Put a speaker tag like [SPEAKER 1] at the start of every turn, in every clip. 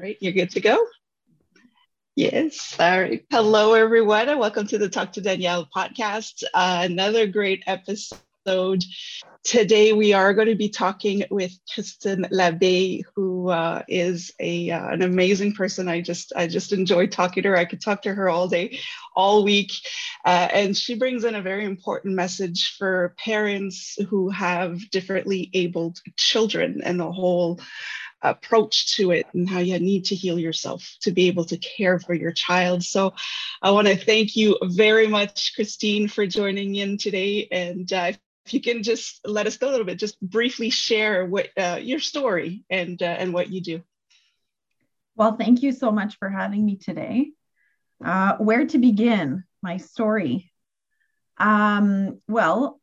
[SPEAKER 1] right, you're good to go? Yes. All right. Hello, everyone, and welcome to the Talk to Danielle podcast. Uh, another great episode. Today, we are going to be talking with Christine L'Abbé, who uh, is a uh, an amazing person. I just I just enjoy talking to her. I could talk to her all day, all week, uh, and she brings in a very important message for parents who have differently abled children and the whole approach to it and how you need to heal yourself to be able to care for your child. So I want to thank you very much, Christine, for joining in today. And uh, if you can just let us know a little bit, just briefly share what uh, your story and uh, and what you do.
[SPEAKER 2] Well, thank you so much for having me today. Uh, where to begin? My story. Um, well,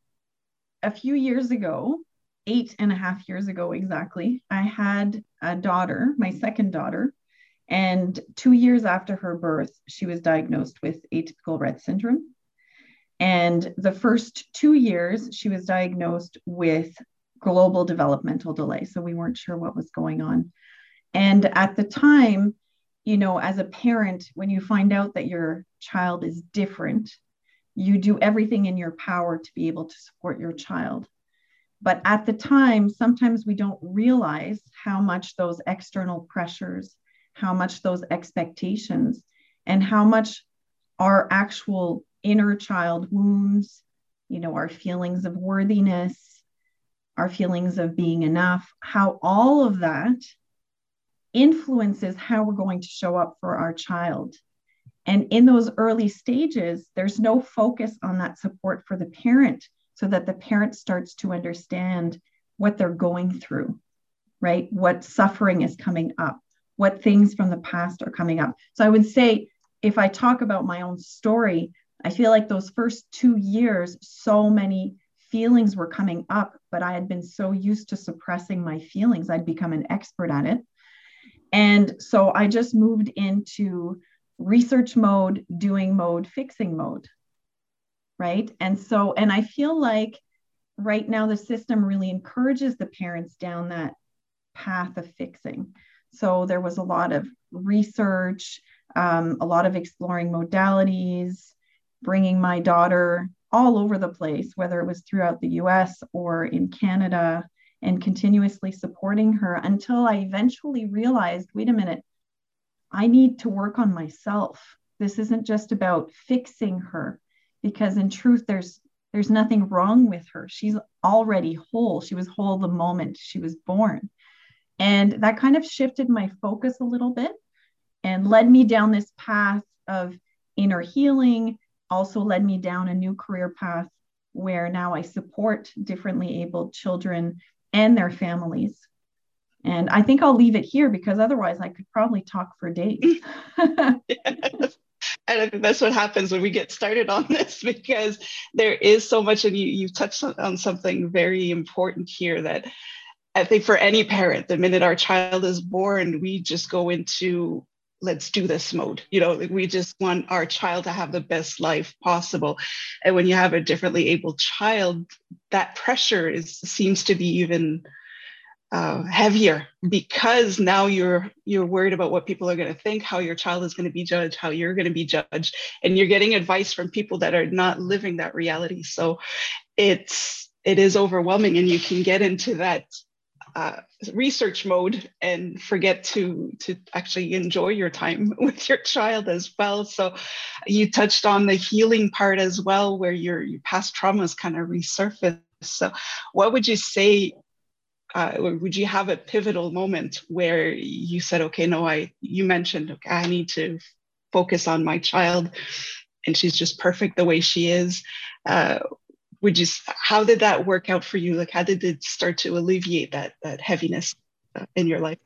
[SPEAKER 2] a few years ago, eight and a half years ago exactly, I had a daughter, my second daughter. And two years after her birth, she was diagnosed with atypical Rett syndrome. And the first two years, she was diagnosed with global developmental delay. So we weren't sure what was going on. And at the time, you know, as a parent, when you find out that your child is different, you do everything in your power to be able to support your child. But at the time, sometimes we don't realize how much those external pressures, how much those expectations, and how much our actual inner child wounds, you know, our feelings of worthiness, our feelings of being enough, how all of that influences how we're going to show up for our child. And in those early stages, there's no focus on that support for the parent so that the parent starts to understand what they're going through, right? What suffering is coming up, what things from the past are coming up. So I would say, if I talk about my own story, I feel like those first two years, so many feelings were coming up, but I had been so used to suppressing my feelings, I'd become an expert at it. And so I just moved into research mode, doing mode, fixing mode right? And so, and I feel like right now the system really encourages the parents down that path of fixing. So there was a lot of research, um, a lot of exploring modalities, bringing my daughter all over the place, whether it was throughout the US or in Canada, and continuously supporting her until I eventually realized wait a minute, I need to work on myself. This isn't just about fixing her because in truth there's there's nothing wrong with her she's already whole she was whole the moment she was born and that kind of shifted my focus a little bit and led me down this path of inner healing also led me down a new career path where now I support differently abled children and their families. And I think I'll leave it here because otherwise I could probably talk for days.
[SPEAKER 1] yes and I think that's what happens when we get started on this because there is so much, and you you touched on something very important here that I think for any parent, the minute our child is born, we just go into let's do this mode. You know, we just want our child to have the best life possible. And when you have a differently able child, that pressure is seems to be even uh, heavier because now you're you're worried about what people are going to think how your child is going to be judged how you're going to be judged and you're getting advice from people that are not living that reality. So it's it is overwhelming and you can get into that uh, research mode and forget to to actually enjoy your time with your child as well. So you touched on the healing part as well where your, your past traumas kind of resurface. So what would you say uh, would you have a pivotal moment where you said okay no i you mentioned okay i need to focus on my child and she's just perfect the way she is uh, would you how did that work out for you? Like how did it start to alleviate that that heaviness uh, in your life?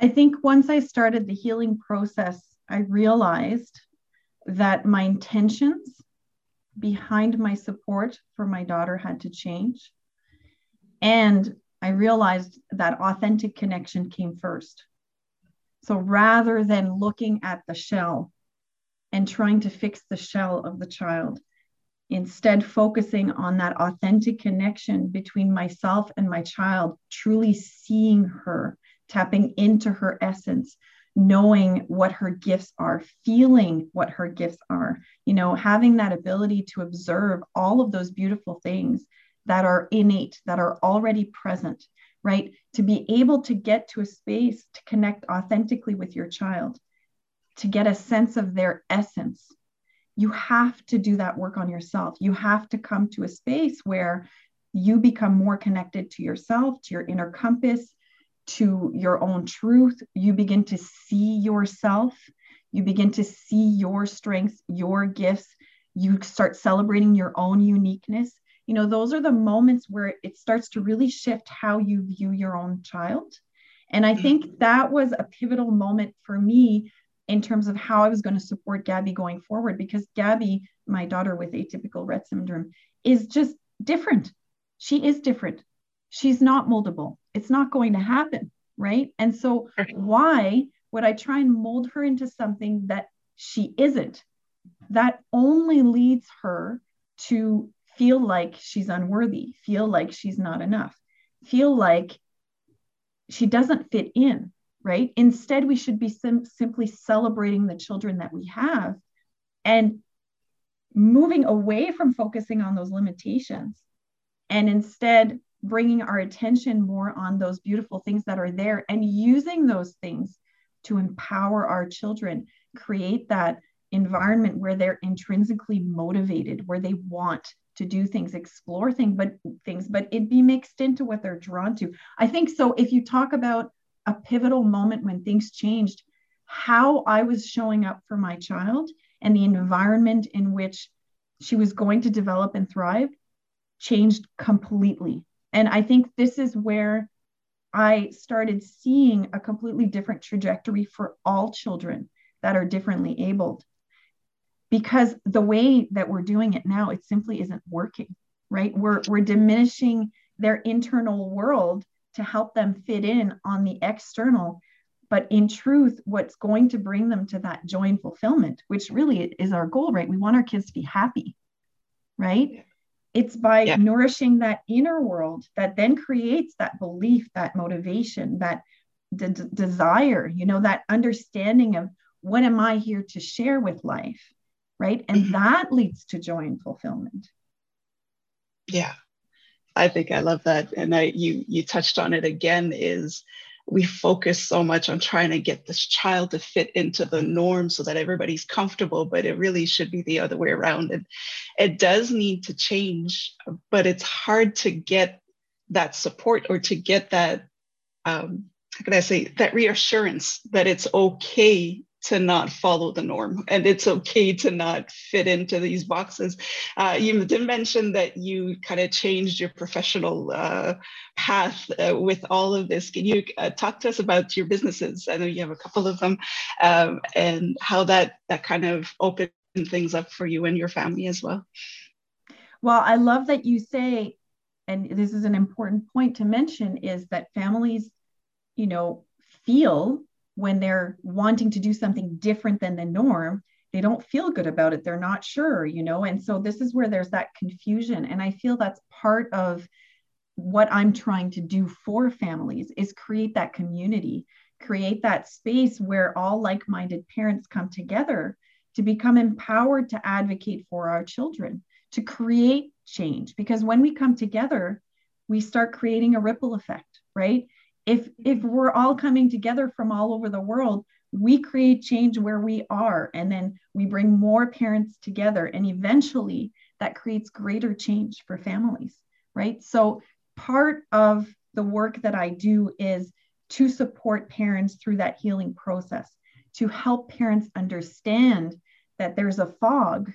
[SPEAKER 2] I think once i started the healing process i realized that my intentions behind my support for my daughter had to change. And I realized that authentic connection came first. So rather than looking at the shell and trying to fix the shell of the child, instead focusing on that authentic connection between myself and my child, truly seeing her, tapping into her essence, knowing what her gifts are, feeling what her gifts are, you know, having that ability to observe all of those beautiful things that are innate, that are already present, right? To be able to get to a space to connect authentically with your child, to get a sense of their essence. You have to do that work on yourself. You have to come to a space where you become more connected to yourself, to your inner compass, to your own truth. You begin to see yourself. You begin to see your strengths, your gifts. You start celebrating your own uniqueness. You know, those are the moments where it starts to really shift how you view your own child. And I think mm-hmm. that was a pivotal moment for me in terms of how I was going to support Gabby going forward because Gabby, my daughter with atypical Rett syndrome, is just different. She is different. She's not moldable. It's not going to happen. Right. And so, why would I try and mold her into something that she isn't? That only leads her to feel like she's unworthy, feel like she's not enough, feel like she doesn't fit in. Right. Instead, we should be sim- simply celebrating the children that we have and moving away from focusing on those limitations and instead bringing our attention more on those beautiful things that are there and using those things to empower our children, create that environment where they're intrinsically motivated, where they want to do things, explore things, but things, but it'd be mixed into what they're drawn to. I think so. If you talk about a pivotal moment when things changed, how I was showing up for my child and the environment in which she was going to develop and thrive changed completely. And I think this is where I started seeing a completely different trajectory for all children that are differently abled. Because the way that we're doing it now, it simply isn't working, right? We're, we're diminishing their internal world to help them fit in on the external. But in truth, what's going to bring them to that joy and fulfillment, which really is our goal, right? We want our kids to be happy, right? It's by yeah. nourishing that inner world that then creates that belief, that motivation, that de- desire, you know, that understanding of what am I here to share with life, right? And mm-hmm. that leads to joy and fulfillment.
[SPEAKER 1] Yeah. I think I love that. And I you you touched on it again is we focus so much on trying to get this child to fit into the norm so that everybody's comfortable, but it really should be the other way around. And it does need to change, but it's hard to get that support or to get that, um, how can I say, that reassurance that it's okay to not follow the norm and it's okay to not fit into these boxes. Uh, you did mention that you kind of changed your professional uh, path uh, with all of this. Can you uh, talk to us about your businesses? I know you have a couple of them um, and how that, that kind of opened things up for you and your family as well.
[SPEAKER 2] Well, I love that you say, and this is an important point to mention, is that families, you know, feel when they're wanting to do something different than the norm they don't feel good about it. They're not sure you know? And so this is where there's that confusion. And i feel that's part of what i'm trying to do for families is create that community create that space where all like-minded parents come together to become empowered to advocate for our children to create change. Because when we come together we start creating a ripple effect right if if we're all coming together from all over the world we create change where we are and then we bring more parents together and eventually that creates greater change for families right? So part of the work that i do is to support parents through that healing process to help parents understand that there's a fog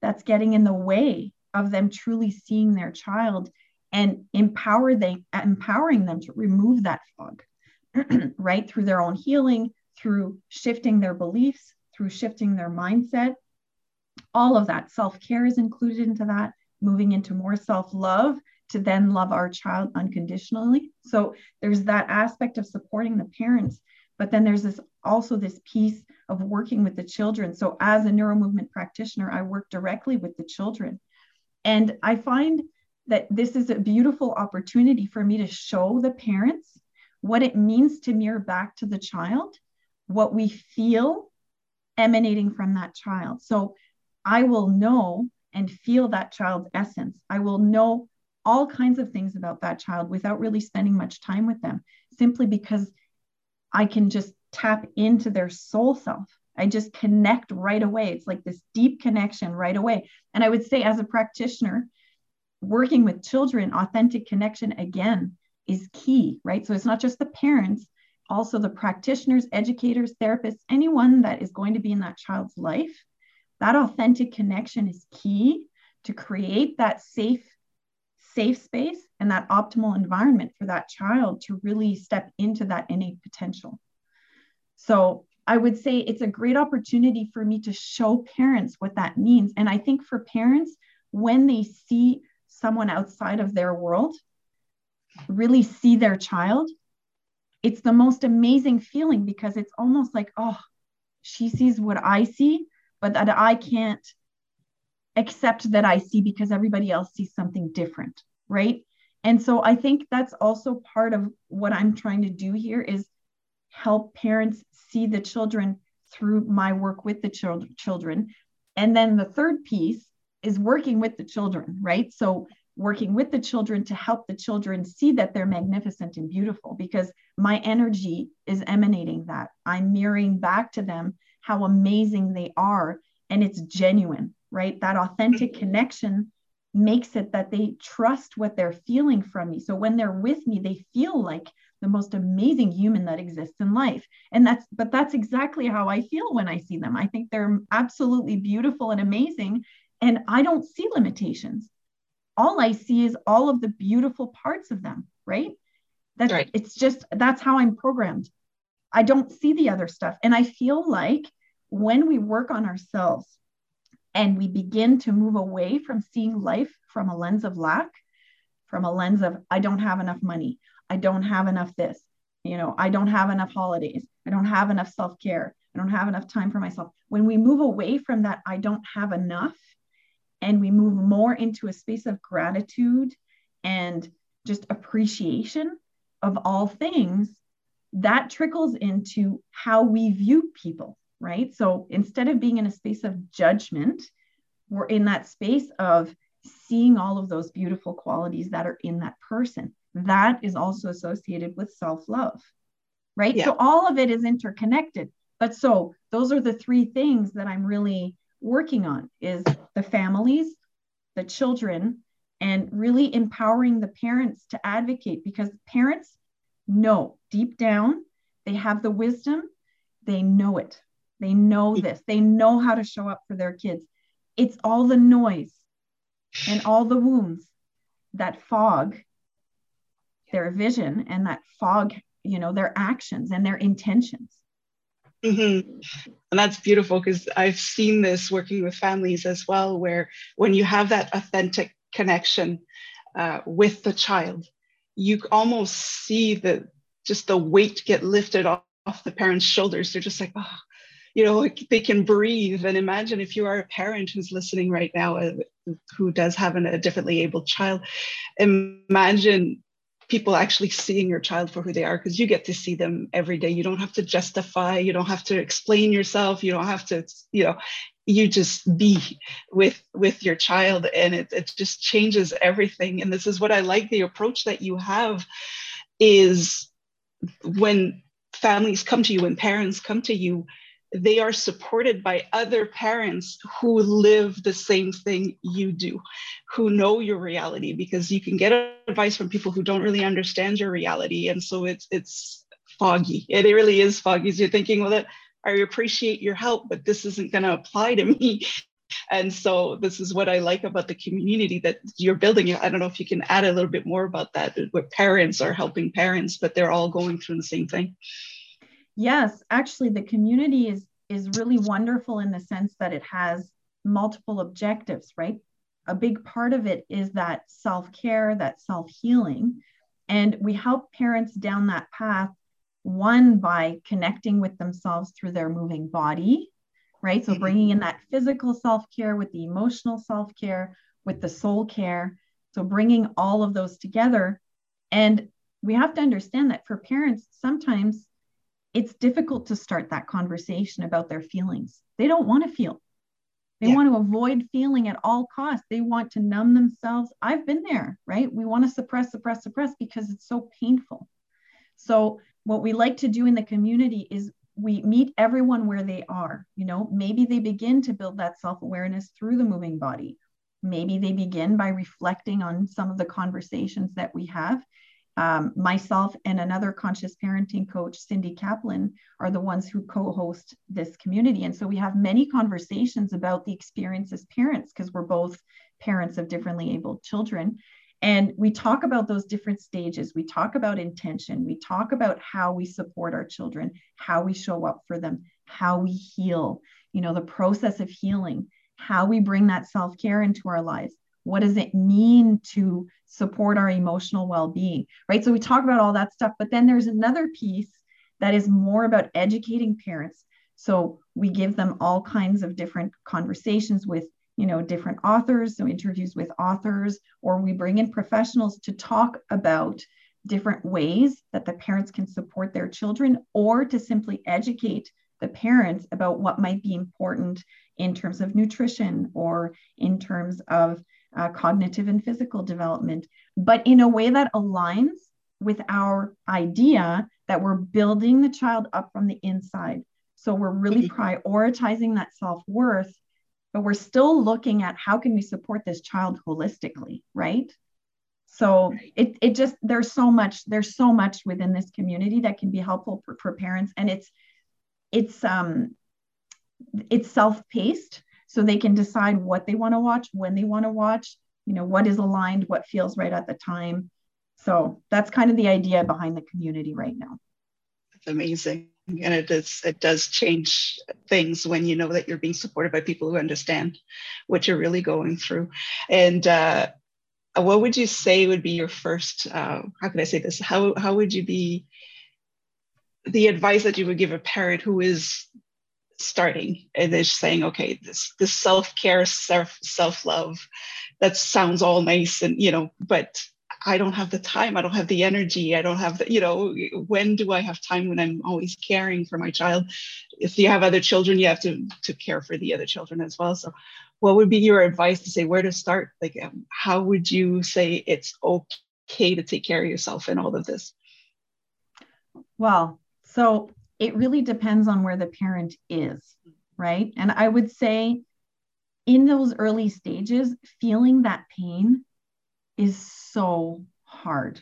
[SPEAKER 2] that's getting in the way of them truly seeing their child and empower they empowering them to remove that fog right through their own healing through shifting their beliefs through shifting their mindset. All of that self-care is included into that moving into more self-love to then love our child unconditionally. So there's that aspect of supporting the parents but then there's this also this piece of working with the children. So as a neuromovement practitioner i work directly with the children. And i find that this is a beautiful opportunity for me to show the parents what it means to mirror back to the child what we feel emanating from that child. So I will know and feel that child's essence. I will know all kinds of things about that child without really spending much time with them, simply because I can just tap into their soul self. I just connect right away. It's like this deep connection right away. And I would say, as a practitioner, working with children, authentic connection again is key, right? So it's not just the parents, also the practitioners, educators, therapists, anyone that is going to be in that child's life. That authentic connection is key to create that safe safe space and that optimal environment for that child to really step into that innate potential. So I would say it's a great opportunity for me to show parents what that means. And I think for parents, when they see someone outside of their world, really see their child, it's the most amazing feeling because it's almost like, oh, she sees what I see, but that I can't accept that I see because everybody else sees something different, right? And so I think that's also part of what I'm trying to do here is help parents see the children through my work with the children. And then the third piece is working with the children, right? So working with the children to help the children see that they're magnificent and beautiful because my energy is emanating that. I'm mirroring back to them how amazing they are. And it's genuine, right? That authentic mm-hmm. connection makes it that they trust what they're feeling from me. So when they're with me, they feel like the most amazing human that exists in life. And that's, but that's exactly how I feel when I see them. I think they're absolutely beautiful and amazing. And I don't see limitations all I see is all of the beautiful parts of them, right? That's right. it's just that's how I'm programmed. I don't see the other stuff. And I feel like when we work on ourselves and we begin to move away from seeing life from a lens of lack, from a lens of I don't have enough money, I don't have enough this, you know, I don't have enough holidays, I don't have enough self-care, I don't have enough time for myself. When we move away from that I don't have enough and we move more into a space of gratitude and just appreciation of all things, that trickles into how we view people, right? So instead of being in a space of judgment, we're in that space of seeing all of those beautiful qualities that are in that person. That is also associated with self love, right? Yeah. So all of it is interconnected. But so those are the three things that I'm really working on is the families, the children, and really empowering the parents to advocate because parents know deep down, they have the wisdom, they know it. They know this, they know how to show up for their kids. It's all the noise and all the wounds that fog their vision and that fog, you know, their actions and their intentions.
[SPEAKER 1] Mm-hmm. And that's beautiful because I've seen this working with families as well, where when you have that authentic connection uh, with the child, you almost see the just the weight get lifted off, off the parent's shoulders. They're just like, oh, you know, like they can breathe. And imagine if you are a parent who's listening right now, uh, who does have an, a differently abled child, imagine people actually seeing your child for who they are because you get to see them every day. You don't have to justify you don't have to explain yourself you don't have to you know you just be with with your child and it, it just changes everything. And this is what i like the approach that you have is when families come to you when parents come to you they are supported by other parents who live the same thing you do, who know your reality, because you can get advice from people who don't really understand your reality. And so it's it's foggy. It really is foggy. So you're thinking, well, I appreciate your help, but this isn't going to apply to me. And so this is what I like about the community that you're building. I don't know if you can add a little bit more about that, where parents are helping parents, but they're all going through the same thing.
[SPEAKER 2] Yes, actually, the community is is really wonderful in the sense that it has multiple objectives, right? A big part of it is that self care, that self healing. And we help parents down that path, one by connecting with themselves through their moving body, right? So mm-hmm. bringing in that physical self care with the emotional self care, with the soul care. So bringing all of those together. And we have to understand that for parents, sometimes it's difficult to start that conversation about their feelings. They don't want to feel. They yeah. want to avoid feeling at all costs. They want to numb themselves. I've been there, right? We want to suppress, suppress, suppress because it's so painful. So, what we like to do in the community is we meet everyone where they are. You know, maybe they begin to build that self awareness through the moving body. Maybe they begin by reflecting on some of the conversations that we have um, myself and another conscious parenting coach, Cindy Kaplan, are the ones who co host this community. And so we have many conversations about the experience as parents because we're both parents of differently abled children. And we talk about those different stages. We talk about intention. We talk about how we support our children, how we show up for them, how we heal, you know, the process of healing, how we bring that self care into our lives. What does it mean to support our emotional well being? Right. So we talk about all that stuff, but then there's another piece that is more about educating parents. So we give them all kinds of different conversations with you know different authors so interviews with authors or we bring in professionals to talk about different ways that the parents can support their children or to simply educate the parents about what might be important in terms of nutrition or in terms of uh, cognitive and physical development, but in a way that aligns with our idea that we're building the child up from the inside. So we're really mm-hmm. prioritizing that self worth, but we're still looking at how can we support this child holistically, right? So it, it just there's so much there's so much within this community that can be helpful for, for parents, and it's it's um it's self-paced so they can decide what they want to watch, when they want to watch, you know, what is aligned, what feels right at the time. So that's kind of the idea behind the community right now.
[SPEAKER 1] That's amazing. And it does it does change things when you know that you're being supported by people who understand what you're really going through. And uh, what would you say would be your first uh, how can I say this? How how would you be the advice that you would give a parent who is starting. And they're saying okay this this self-care self self-love that sounds all nice and you know but i don't have the time. I don't have the energy. I don't have the you know when do i have time when i'm always caring for my child? If you have other children you have to to care for the other children as well. So what would be your advice to say where to start? Like um, how would you say it's okay to take care of yourself in all of this?
[SPEAKER 2] Well so it really depends on where the parent is, mm-hmm. right? And I would say in those early stages, feeling that pain is so hard.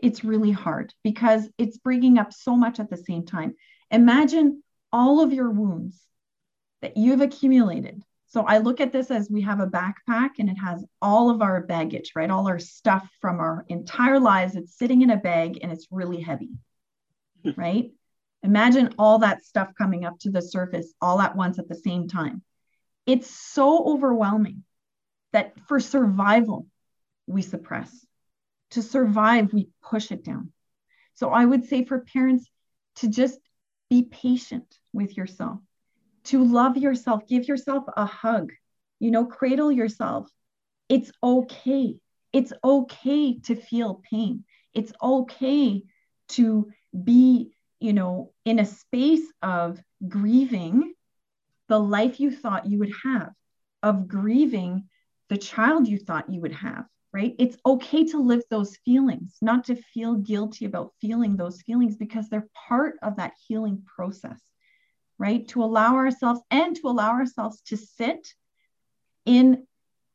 [SPEAKER 2] It's really hard because it's bringing up so much at the same time. Imagine all of your wounds that you've accumulated. So I look at this as we have a backpack and it has all of our baggage, right? All our stuff from our entire lives. It's sitting in a bag and it's really heavy, right? Imagine all that stuff coming up to the surface all at once at the same time. It's so overwhelming that for survival, we suppress. To survive, we push it down. So I would say for parents to just be patient with yourself, to love yourself, give yourself a hug, you know, cradle yourself. It's okay. It's okay to feel pain. It's okay to be you know, in a space of grieving the life you thought you would have, of grieving the child you thought you would have, right? It's okay to live those feelings, not to feel guilty about feeling those feelings because they're part of that healing process, right? To allow ourselves and to allow ourselves to sit in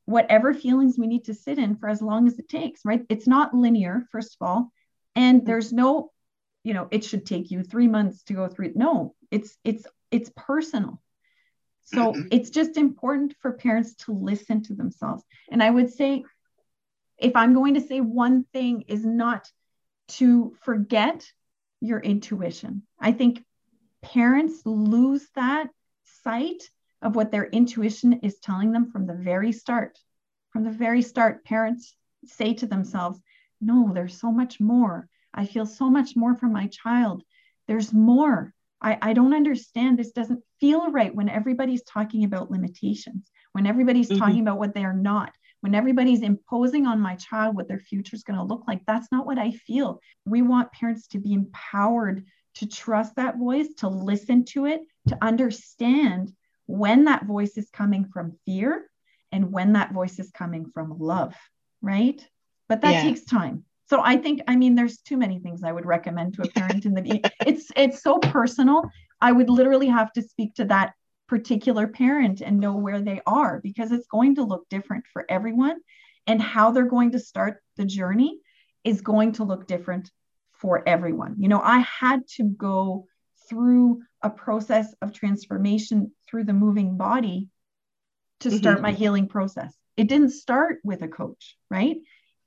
[SPEAKER 2] whatever feelings we need to sit in for as long as it takes, right? It's not linear, first of all. And there's no you know it should take you three months to go through no it's it's it's personal. So it's just important for parents to listen to themselves. And i would say if i'm going to say one thing is not to forget your intuition i think parents lose that sight of what their intuition is telling them from the very start. From the very start parents say to themselves no there's so much more I feel so much more for my child. There's more. I, I don't understand. This doesn't feel right when everybody's talking about limitations, when everybody's mm-hmm. talking about what they're not, when everybody's imposing on my child what their future is going to look like, that's not what I feel. We want parents to be empowered to trust that voice, to listen to it, to understand when that voice is coming from fear and when that voice is coming from love, right? But that yeah. takes time. So I think, I mean, there's too many things I would recommend to a parent in the it's it's so personal. I would literally have to speak to that particular parent and know where they are because it's going to look different for everyone and how they're going to start the journey is going to look different for everyone. You know, I had to go through a process of transformation through the moving body to start mm-hmm. my healing process. It didn't start with a coach, right?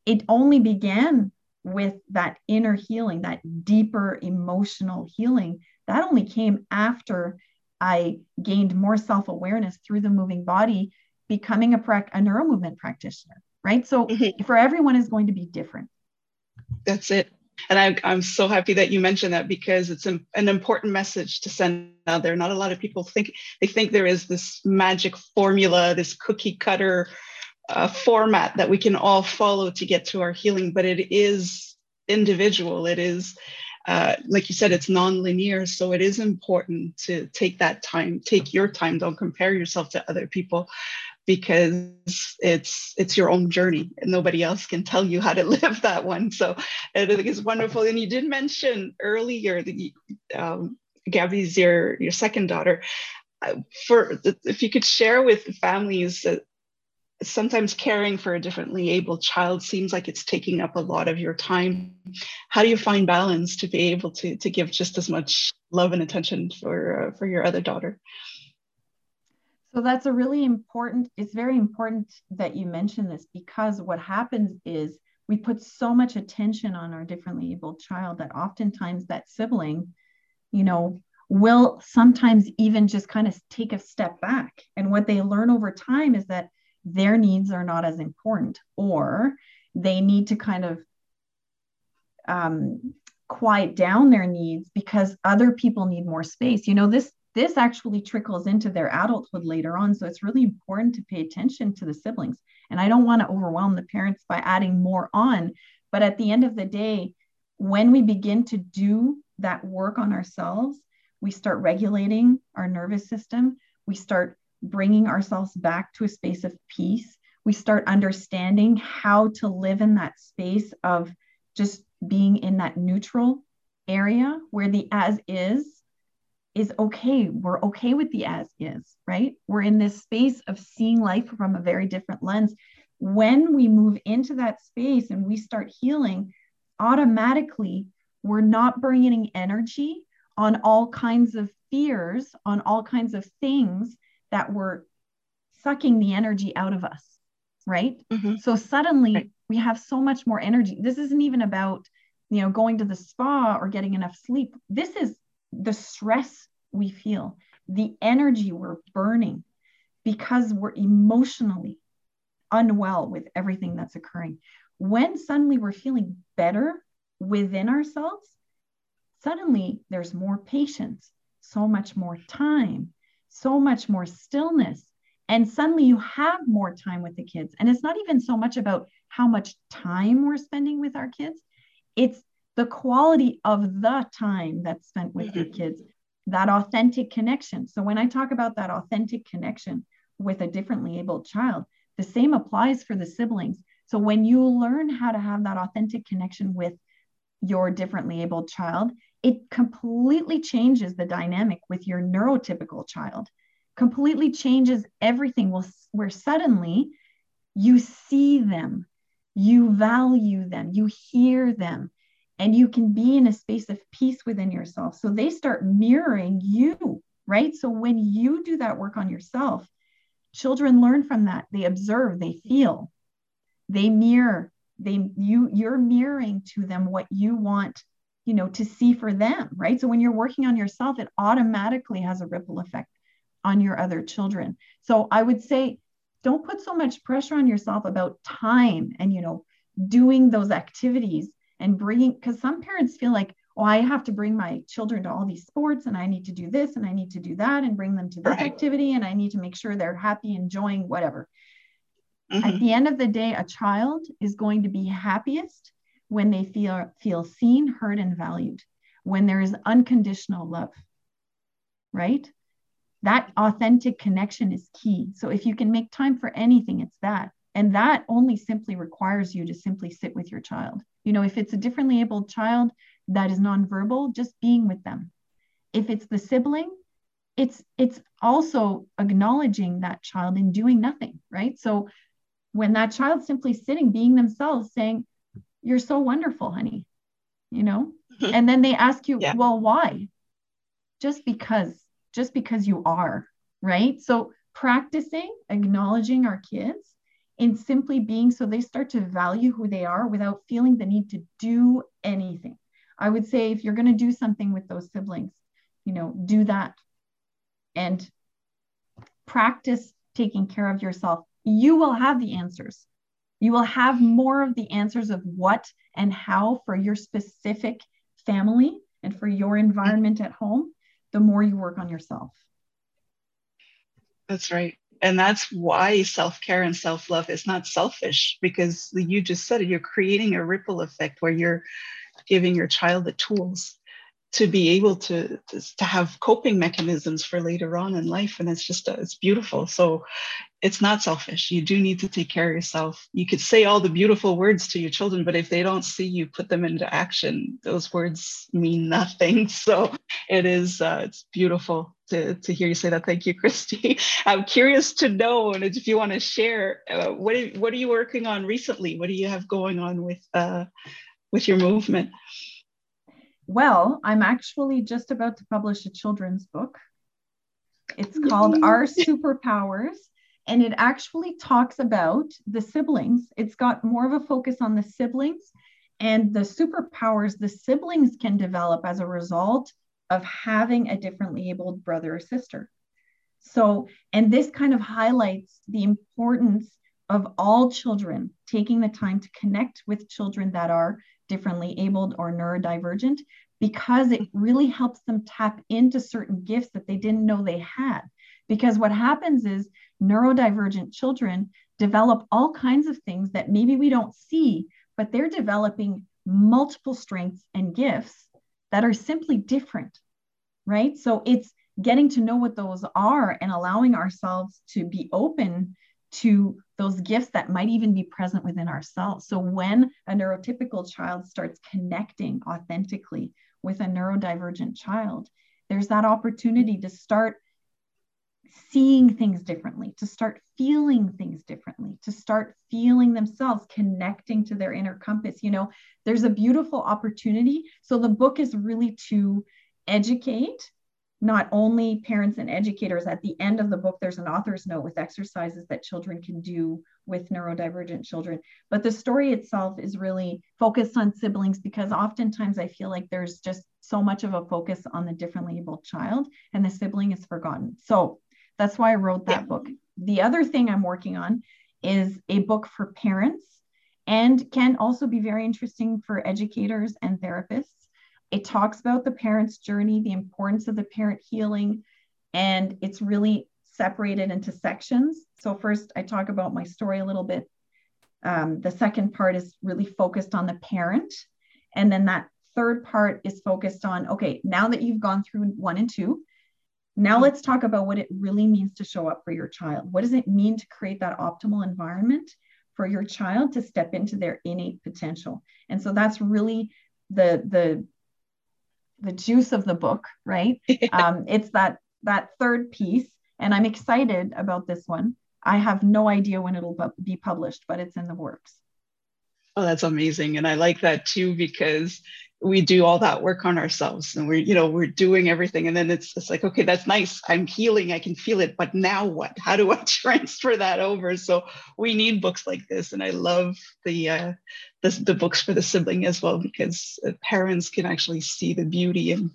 [SPEAKER 2] It only began with that inner healing, that deeper emotional healing. That only came after I gained more self awareness through the moving body, becoming a, pra- a neuromovement practitioner, right? So mm-hmm. for everyone is going to be different.
[SPEAKER 1] That's it. And I, I'm so happy that you mentioned that because it's an, an important message to send out there. Not a lot of people think they think there is this magic formula, this cookie cutter uh, format that we can all follow to get to our healing, but it is individual. It is uh, like you said, it's non-linear, so it is important to take that time, take your time. Don't compare yourself to other people, because it's it's your own journey, and nobody else can tell you how to live that one. So I think it's wonderful. And you did mention earlier that um, Gabby's your your second daughter. Uh, for if you could share with families sometimes caring for a differently able child seems like it's taking up a lot of your time. How do you find balance to be able to to give just as much love and attention for uh, for your other daughter?
[SPEAKER 2] So that's a really important it's very important that you mention this because what happens is we put so much attention on our differently able child that oftentimes that sibling you know will sometimes even just kind of take a step back. And what they learn over time is that their needs are not as important or they need to kind of um, quiet down their needs because other people need more space. You know this this actually trickles into their adulthood later on. So it's really important to pay attention to the siblings. And i don't want to overwhelm the parents by adding more on but at the end of the day when we begin to do that work on ourselves we start regulating our nervous system. We start bringing ourselves back to a space of peace. We start understanding how to live in that space of just being in that neutral area where the as is is okay. We're okay with the as is, right? We're in this space of seeing life from a very different lens. When we move into that space and we start healing, automatically we're not bringing energy on all kinds of fears, on all kinds of things that were sucking the energy out of us, right? Mm-hmm. So suddenly right. we have so much more energy. This isn't even about, you know, going to the spa or getting enough sleep. This is the stress we feel, the energy we're burning because we're emotionally unwell with everything that's occurring. When suddenly we're feeling better within ourselves, suddenly there's more patience, so much more time, so much more stillness. And suddenly you have more time with the kids. And it's not even so much about how much time we're spending with our kids, it's the quality of the time that's spent with your mm-hmm. kids, that authentic connection. So when I talk about that authentic connection with a differently abled child, the same applies for the siblings. So when you learn how to have that authentic connection with your differently abled child, it completely changes the dynamic with your neurotypical child, completely changes everything. Where suddenly you see them, you value them, you hear them, and you can be in a space of peace within yourself. So they start mirroring you, right? So when you do that work on yourself, children learn from that. They observe, they feel, they mirror, they you you're mirroring to them what you want you know to see for them right so when you're working on yourself it automatically has a ripple effect on your other children so i would say don't put so much pressure on yourself about time and you know doing those activities and bringing because some parents feel like oh i have to bring my children to all these sports and i need to do this and i need to do that and bring them to this right. activity and i need to make sure they're happy enjoying whatever Mm-hmm. At the end of the day, a child is going to be happiest when they feel feel seen, heard, and valued, when there is unconditional love. Right? That authentic connection is key. So if you can make time for anything, it's that. And that only simply requires you to simply sit with your child. You know, if it's a differently abled child that is nonverbal, just being with them. If it's the sibling, it's it's also acknowledging that child and doing nothing, right? So when that child's simply sitting, being themselves, saying, You're so wonderful, honey, you know, mm-hmm. and then they ask you, yeah. Well, why? Just because, just because you are, right? So practicing acknowledging our kids in simply being so they start to value who they are without feeling the need to do anything. I would say if you're going to do something with those siblings, you know, do that and practice taking care of yourself. You will have the answers. You will have more of the answers of what and how for your specific family and for your environment at home, the more you work on yourself.
[SPEAKER 1] That's right and that's why self-care and self-love is not selfish because you just said it you're creating a ripple effect where you're giving your child the tools to be able to, to, have coping mechanisms for later on in life and it's just it's beautiful. So it's not selfish. You do need to take care of yourself. You could say all the beautiful words to your children but if they don't see you put them into action those words mean nothing. So it is uh, it's beautiful to, to hear you say that. Thank you christy. I'm curious to know and if you want to share uh, what, are, what are you working on recently? What do you have going on with uh, with your movement
[SPEAKER 2] well, I'm actually just about to publish a children's book. It's called Our Superpowers, and it actually talks about the siblings. It's got more of a focus on the siblings and the superpowers the siblings can develop as a result of having a differently abled brother or sister. So, and this kind of highlights the importance of all children taking the time to connect with children that are differently abled or neurodivergent because it really helps them tap into certain gifts that they didn't know they had. Because what happens is neurodivergent children develop all kinds of things that maybe we don't see, but they're developing multiple strengths and gifts that are simply different, right? So it's getting to know what those are and allowing ourselves to be open to those gifts that might even be present within ourselves. So when a neurotypical child starts connecting authentically with a neurodivergent child, there's that opportunity to start seeing things differently, to start feeling things differently, to start feeling themselves connecting to their inner compass. You know, there's a beautiful opportunity. So the book is really to educate not only parents and educators, at the end of the book, there's an author's note with exercises that children can do with neurodivergent children. But the story itself is really focused on siblings because oftentimes I feel like there's just so much of a focus on the differently abled child and the sibling is forgotten. So that's why I wrote that yeah. book. The other thing I'm working on is a book for parents and can also be very interesting for educators and therapists it talks about the parent's journey, the importance of the parent healing, and it's really separated into sections. So, first, I talk about my story a little bit. Um, the second part is really focused on the parent. And then that third part is focused on okay, now that you've gone through one and two, now let's talk about what it really means to show up for your child. What does it mean to create that optimal environment for your child to step into their innate potential? And so that's really the the the juice of the book, right? um, it's that that third piece, and I'm excited about this one. I have no idea when it'll be published, but it's in the works.
[SPEAKER 1] Oh, that's amazing, and I like that too because we do all that work on ourselves and we're you know we're doing everything and then it's it's like okay that's nice i'm healing i can feel it but now what how do i transfer that over so we need books like this and i love the uh the, the books for the sibling as well because uh, parents can actually see the beauty in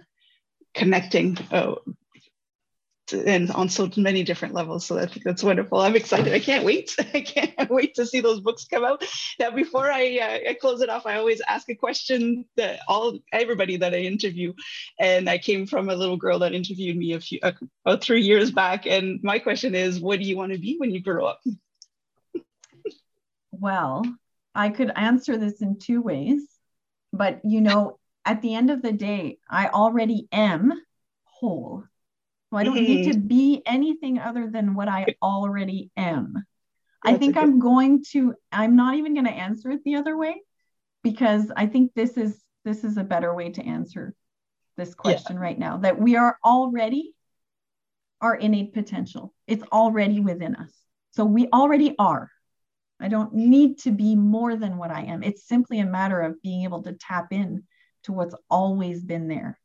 [SPEAKER 1] connecting uh, and on so many different levels. So I think that's wonderful. I'm excited. I can't wait. I can't wait to see those books come out. Now, before I, uh, I close it off, I always ask a question that all everybody that I interview, and I came from a little girl that interviewed me a few uh, about three years back. And my question is, what do you want to be when you grow up?
[SPEAKER 2] Well, I could answer this in two ways, but you know, at the end of the day, I already am whole. So I don't mm-hmm. need to mm-hmm. be anything other than what I already am. That's I think good... I'm going to I'm not even going to answer it the other way because I think this is this is a better way to answer this question yeah. right now that we are already our innate potential. It's already within us. So we already are. I don't need to be more than what I am. It's simply a matter of being able to tap in to what's always been there.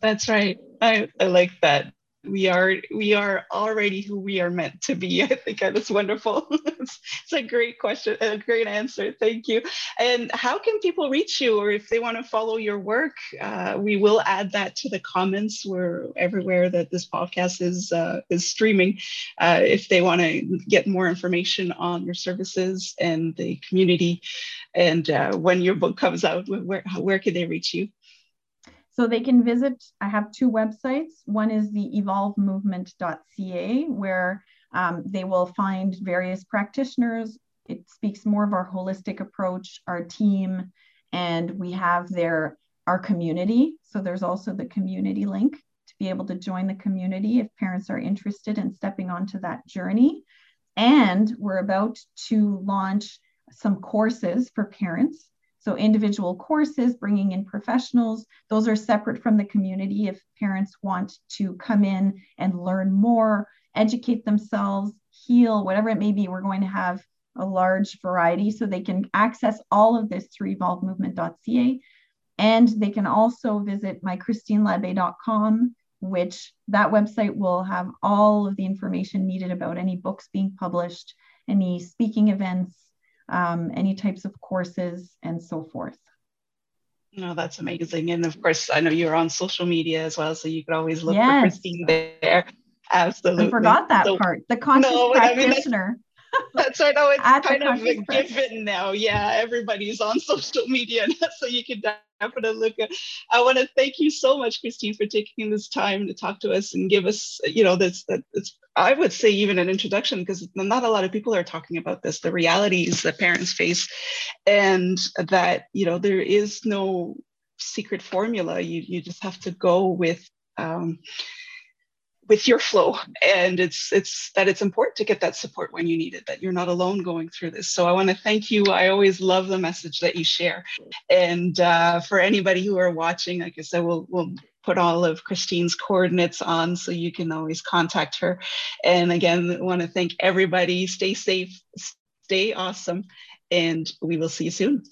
[SPEAKER 1] That's right. I, I like that we are we are already who we are meant to be. I think that's wonderful. It's, a great question a great answer. Thank you. And how can people reach you? Or if they want to follow your work uh, we will add that to the comments. Where everywhere that this podcast is uh, is streaming. Uh, if they want to get more information on your services and the community and uh, when your book comes out where where can they reach you
[SPEAKER 2] so they can visit, I have two websites. One is the evolvemovement.ca, where um, they will find various practitioners. It speaks more of our holistic approach, our team, and we have their our community. So there's also the community link to be able to join the community if parents are interested in stepping onto that journey. And we're about to launch some courses for parents so individual courses, bringing in professionals, those are separate from the community. If parents want to come in and learn more, educate themselves, heal, whatever it may be, we're going to have a large variety so they can access all of this through evolvemovement.ca. And they can also visit mychristinelabbé.com, which that website will have all of the information needed about any books being published, any speaking events, um, any types of courses, and so forth.
[SPEAKER 1] No, that's amazing. And of course, I know you're on social media as well, so you could always look yes. for Christine there. Absolutely.
[SPEAKER 2] I forgot that so, part. The conscious no, practitioner. I mean,
[SPEAKER 1] that's right. Oh, it's At kind of a given now. Yeah, everybody's on social media, so you can definitely look at. I want to thank you so much, Christine, for taking this time to talk to us and give us, you know, this. That it's. I would say even an introduction because not a lot of people are talking about this. The realities that parents face, and that you know there is no secret formula. You you just have to go with. Um, with your flow. And it's it's that it's important to get that support when you need it that you're not alone going through this. So i want to thank you. I always love the message that you share. And uh, for anybody who are watching like i said we'll, we'll put all of christine's coordinates on so you can always contact her. And again I want to thank everybody. Stay safe stay awesome and we will see you soon